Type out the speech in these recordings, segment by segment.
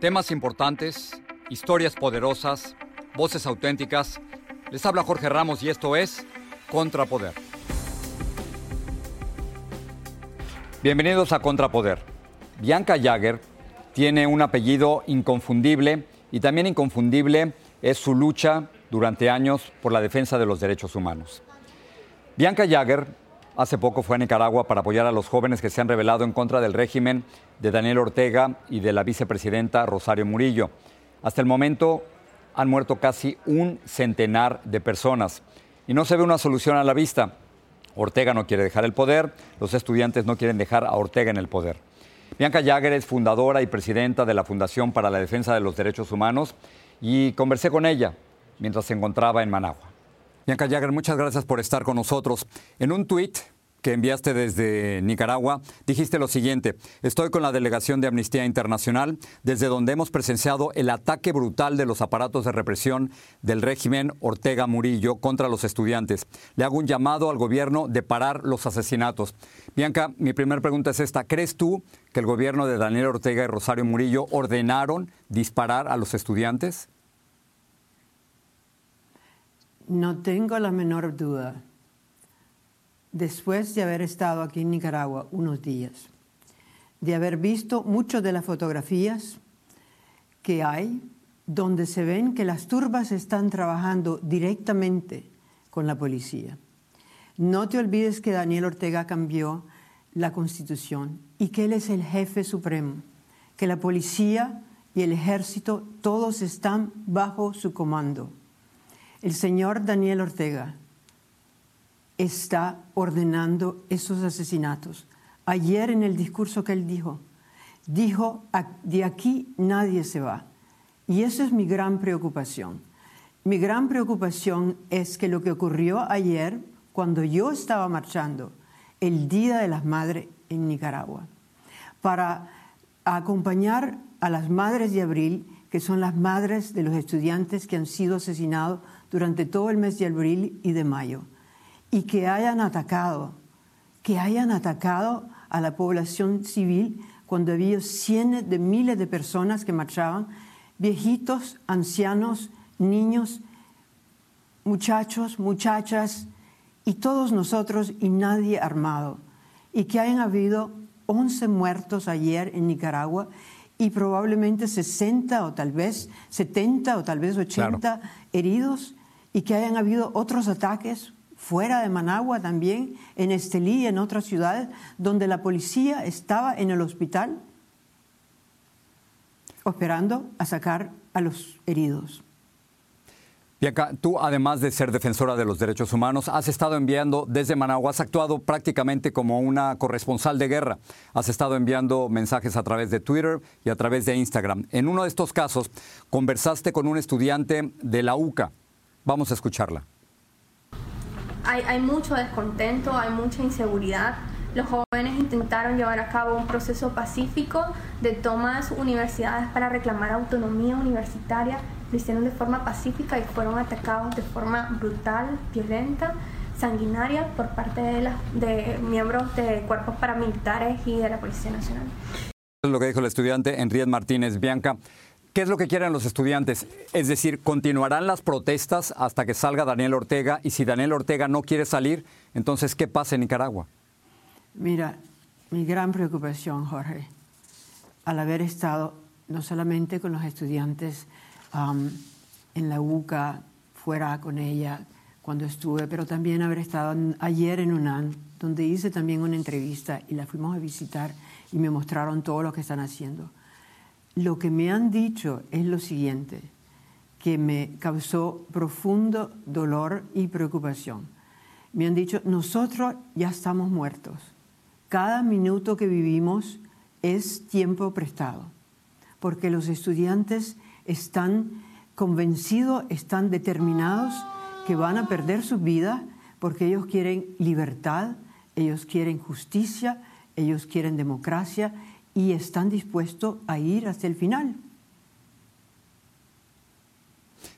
Temas importantes, historias poderosas, voces auténticas. Les habla Jorge Ramos y esto es Contrapoder. Bienvenidos a Contrapoder. Bianca Jagger tiene un apellido inconfundible y también inconfundible es su lucha durante años por la defensa de los derechos humanos. Bianca Jagger hace poco fue a Nicaragua para apoyar a los jóvenes que se han rebelado en contra del régimen de Daniel Ortega y de la vicepresidenta Rosario Murillo. Hasta el momento han muerto casi un centenar de personas y no se ve una solución a la vista. Ortega no quiere dejar el poder, los estudiantes no quieren dejar a Ortega en el poder. Bianca Jagger es fundadora y presidenta de la Fundación para la Defensa de los Derechos Humanos y conversé con ella mientras se encontraba en Managua. Bianca Jagger, muchas gracias por estar con nosotros. En un tuit que enviaste desde Nicaragua, dijiste lo siguiente, estoy con la delegación de Amnistía Internacional, desde donde hemos presenciado el ataque brutal de los aparatos de represión del régimen Ortega Murillo contra los estudiantes. Le hago un llamado al gobierno de parar los asesinatos. Bianca, mi primera pregunta es esta, ¿crees tú que el gobierno de Daniel Ortega y Rosario Murillo ordenaron disparar a los estudiantes? No tengo la menor duda después de haber estado aquí en Nicaragua unos días, de haber visto muchas de las fotografías que hay, donde se ven que las turbas están trabajando directamente con la policía. No te olvides que Daniel Ortega cambió la constitución y que él es el jefe supremo, que la policía y el ejército todos están bajo su comando. El señor Daniel Ortega está ordenando esos asesinatos. Ayer en el discurso que él dijo, dijo, de aquí nadie se va. Y esa es mi gran preocupación. Mi gran preocupación es que lo que ocurrió ayer, cuando yo estaba marchando, el Día de las Madres en Nicaragua, para acompañar a las madres de abril, que son las madres de los estudiantes que han sido asesinados durante todo el mes de abril y de mayo y que hayan atacado, que hayan atacado a la población civil cuando había cientos de miles de personas que marchaban, viejitos, ancianos, niños, muchachos, muchachas, y todos nosotros y nadie armado. Y que hayan habido 11 muertos ayer en Nicaragua y probablemente 60 o tal vez 70 o tal vez 80 heridos y que hayan habido otros ataques fuera de Managua también, en Estelí y en otras ciudades, donde la policía estaba en el hospital esperando a sacar a los heridos. Bianca, tú además de ser defensora de los derechos humanos, has estado enviando desde Managua, has actuado prácticamente como una corresponsal de guerra. Has estado enviando mensajes a través de Twitter y a través de Instagram. En uno de estos casos, conversaste con un estudiante de la UCA. Vamos a escucharla hay, mucho descontento, hay mucha inseguridad. Los jóvenes intentaron llevar a cabo un proceso pacífico de toma de sus universidades para reclamar autonomía universitaria. Lo hicieron de forma pacífica y fueron atacados de forma brutal, violenta, sanguinaria por parte de, de miembros de cuerpos paramilitares y de la Policía Nacional. Es lo que dijo el estudiante Enrique Martínez Bianca. ¿Qué es lo que quieren los estudiantes? Es decir, ¿continuarán las protestas hasta que salga Daniel Ortega? Y si Daniel Ortega no quiere salir, entonces, ¿qué pasa en Nicaragua? Mira, mi gran preocupación, Jorge, al haber estado no solamente con los estudiantes en la UCA, fuera con ella cuando estuve, pero también haber estado ayer en UNAM, donde hice también una entrevista y la fuimos a visitar y me mostraron todo lo que están haciendo. Lo que me han dicho es lo siguiente, que me causó profundo dolor y preocupación. Me han dicho, nosotros ya estamos muertos. Cada minuto que vivimos es tiempo prestado, porque los estudiantes están convencidos, están determinados que van a perder su vida porque ellos quieren libertad, ellos quieren justicia, ellos quieren democracia y están dispuestos a ir hasta el final.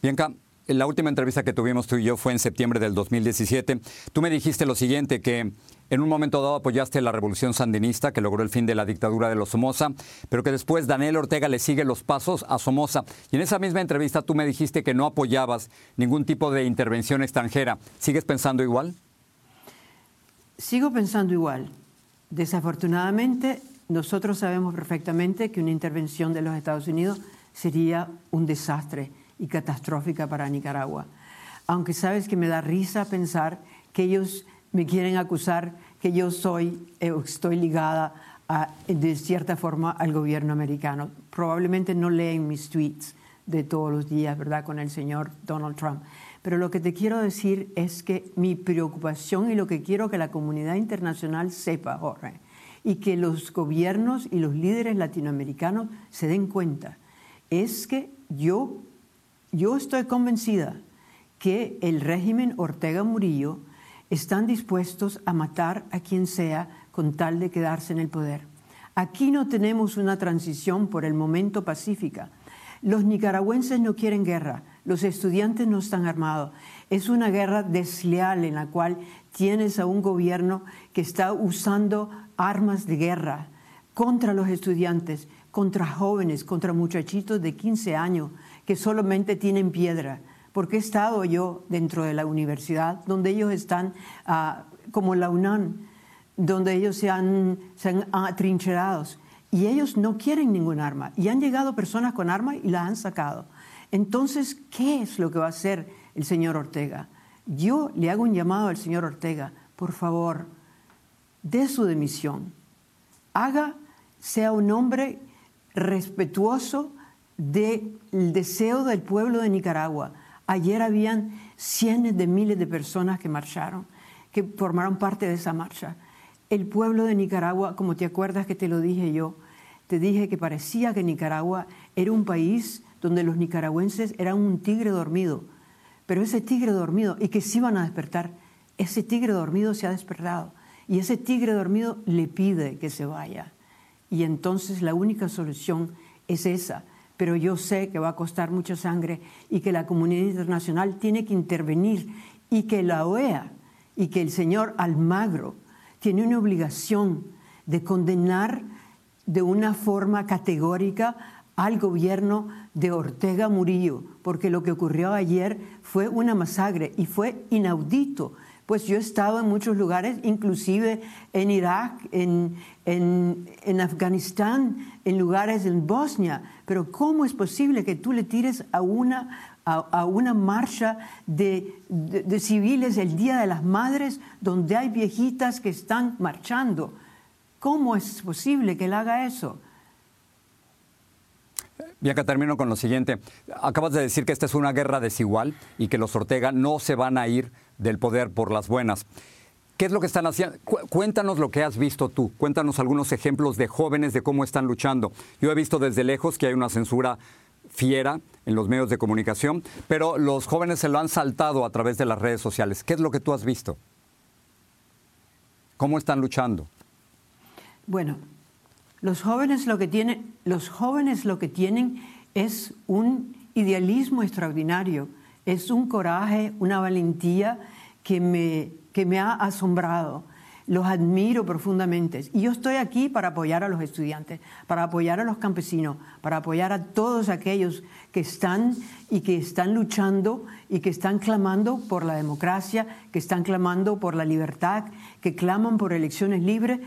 Bianca, la última entrevista que tuvimos tú y yo fue en septiembre del 2017. Tú me dijiste lo siguiente, que en un momento dado apoyaste la revolución sandinista que logró el fin de la dictadura de los Somoza, pero que después Daniel Ortega le sigue los pasos a Somoza. Y en esa misma entrevista tú me dijiste que no apoyabas ningún tipo de intervención extranjera. ¿Sigues pensando igual? Sigo pensando igual. Desafortunadamente, nosotros sabemos perfectamente que una intervención de los Estados Unidos sería un desastre y catastrófica para Nicaragua. Aunque sabes que me da risa pensar que ellos me quieren acusar que yo soy eh, estoy ligada de cierta forma al gobierno americano. Probablemente no leen mis tweets de todos los días, ¿verdad?, con el señor Donald Trump. Pero lo que te quiero decir es que mi preocupación y lo que quiero que la comunidad internacional sepa, Jorge, y que los gobiernos y los líderes latinoamericanos se den cuenta, es que yo, yo estoy convencida que el régimen Ortega Murillo están dispuestos a matar a quien sea con tal de quedarse en el poder. Aquí no tenemos una transición por el momento pacífica. Los nicaragüenses no quieren guerra, los estudiantes no están armados. Es una guerra desleal en la cual tienes a un gobierno que está usando armas de guerra contra los estudiantes, contra jóvenes, contra muchachitos de 15 años que solamente tienen piedra. Porque he estado yo dentro de la universidad donde ellos están, ah, como la UNAM, donde ellos se han, se han atrincherado y ellos no quieren ningún arma. Y han llegado personas con armas y las han sacado. Entonces, ¿qué es lo que va a hacer el señor Ortega? Yo le hago un llamado al señor Ortega, por favor, dé su demisión. Haga, sea un hombre respetuoso del deseo del pueblo de Nicaragua. Ayer habían cientos de miles de personas que marcharon, que formaron parte de esa marcha. El pueblo de Nicaragua, como te acuerdas que te lo dije yo, te dije que parecía que Nicaragua era un país donde los nicaragüenses eran un tigre dormido, pero ese tigre dormido, y que se iban a despertar, ese tigre dormido se ha despertado, y ese tigre dormido le pide que se vaya. Y entonces la única solución es esa, pero yo sé que va a costar mucha sangre y que la comunidad internacional tiene que intervenir y que la OEA y que el señor Almagro tiene una obligación de condenar de una forma categórica al gobierno de Ortega Murillo, porque lo que ocurrió ayer fue una masacre y fue inaudito. Pues yo he estado en muchos lugares, inclusive en Irak, en, en, Afganistán, en lugares en Bosnia, pero ¿cómo es posible que tú le tires a una, a, una marcha de, de, civiles el Día de las Madres donde hay viejitas que están marchando? ¿Cómo es posible que él haga eso? Bianca, termino con lo siguiente. Acabas de decir que esta es una guerra desigual y que los Ortega no se van a ir del poder por las buenas. ¿Qué es lo que están haciendo? Cuéntanos lo que has visto tú. Cuéntanos algunos ejemplos de jóvenes de cómo están luchando. Yo he visto desde lejos que hay una censura fiera en los medios de comunicación, pero los jóvenes se lo han saltado a través de las redes sociales. ¿Qué es lo que tú has visto? ¿Cómo están luchando? Bueno, los jóvenes lo que tienen, los jóvenes lo que tienen es un idealismo extraordinario, es un coraje, una valentía que me, que me ha asombrado. Los admiro profundamente. Y yo estoy aquí para apoyar a los estudiantes, para apoyar a los campesinos, para apoyar a todos aquellos que están y que están luchando y que están clamando por la democracia, que están clamando por la libertad, que claman por elecciones libres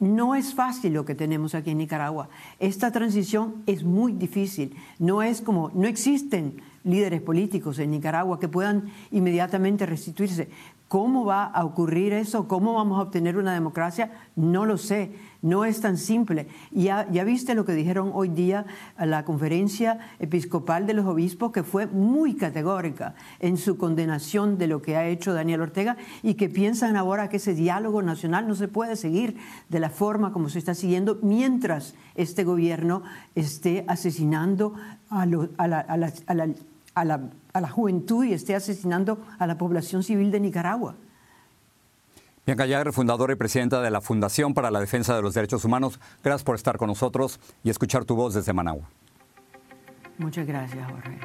no es fácil lo que tenemos aquí en Nicaragua. Esta transición es muy difícil. No es como, no existen líderes políticos en Nicaragua que puedan inmediatamente restituirse. ¿Cómo va a ocurrir eso? ¿Cómo vamos a obtener una democracia? No lo sé. No es tan simple. Ya, ya viste lo que dijeron hoy día a la conferencia episcopal de los obispos, que fue muy categórica en su condenación de lo que ha hecho Daniel Ortega y que piensan ahora que ese diálogo nacional no se puede seguir de la forma como se está siguiendo mientras este gobierno esté asesinando a, la, juventud y esté asesinando a la población civil de Nicaragua. Bianca Yager, fundadora y presidenta de la Fundación para la Defensa de los Derechos Humanos, gracias por estar con nosotros y escuchar tu voz desde Managua. Muchas gracias, Jorge.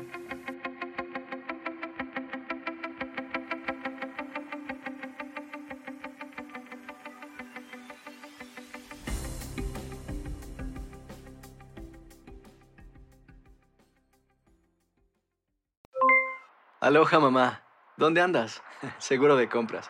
Aloha, mamá. ¿Dónde andas? Seguro de compras.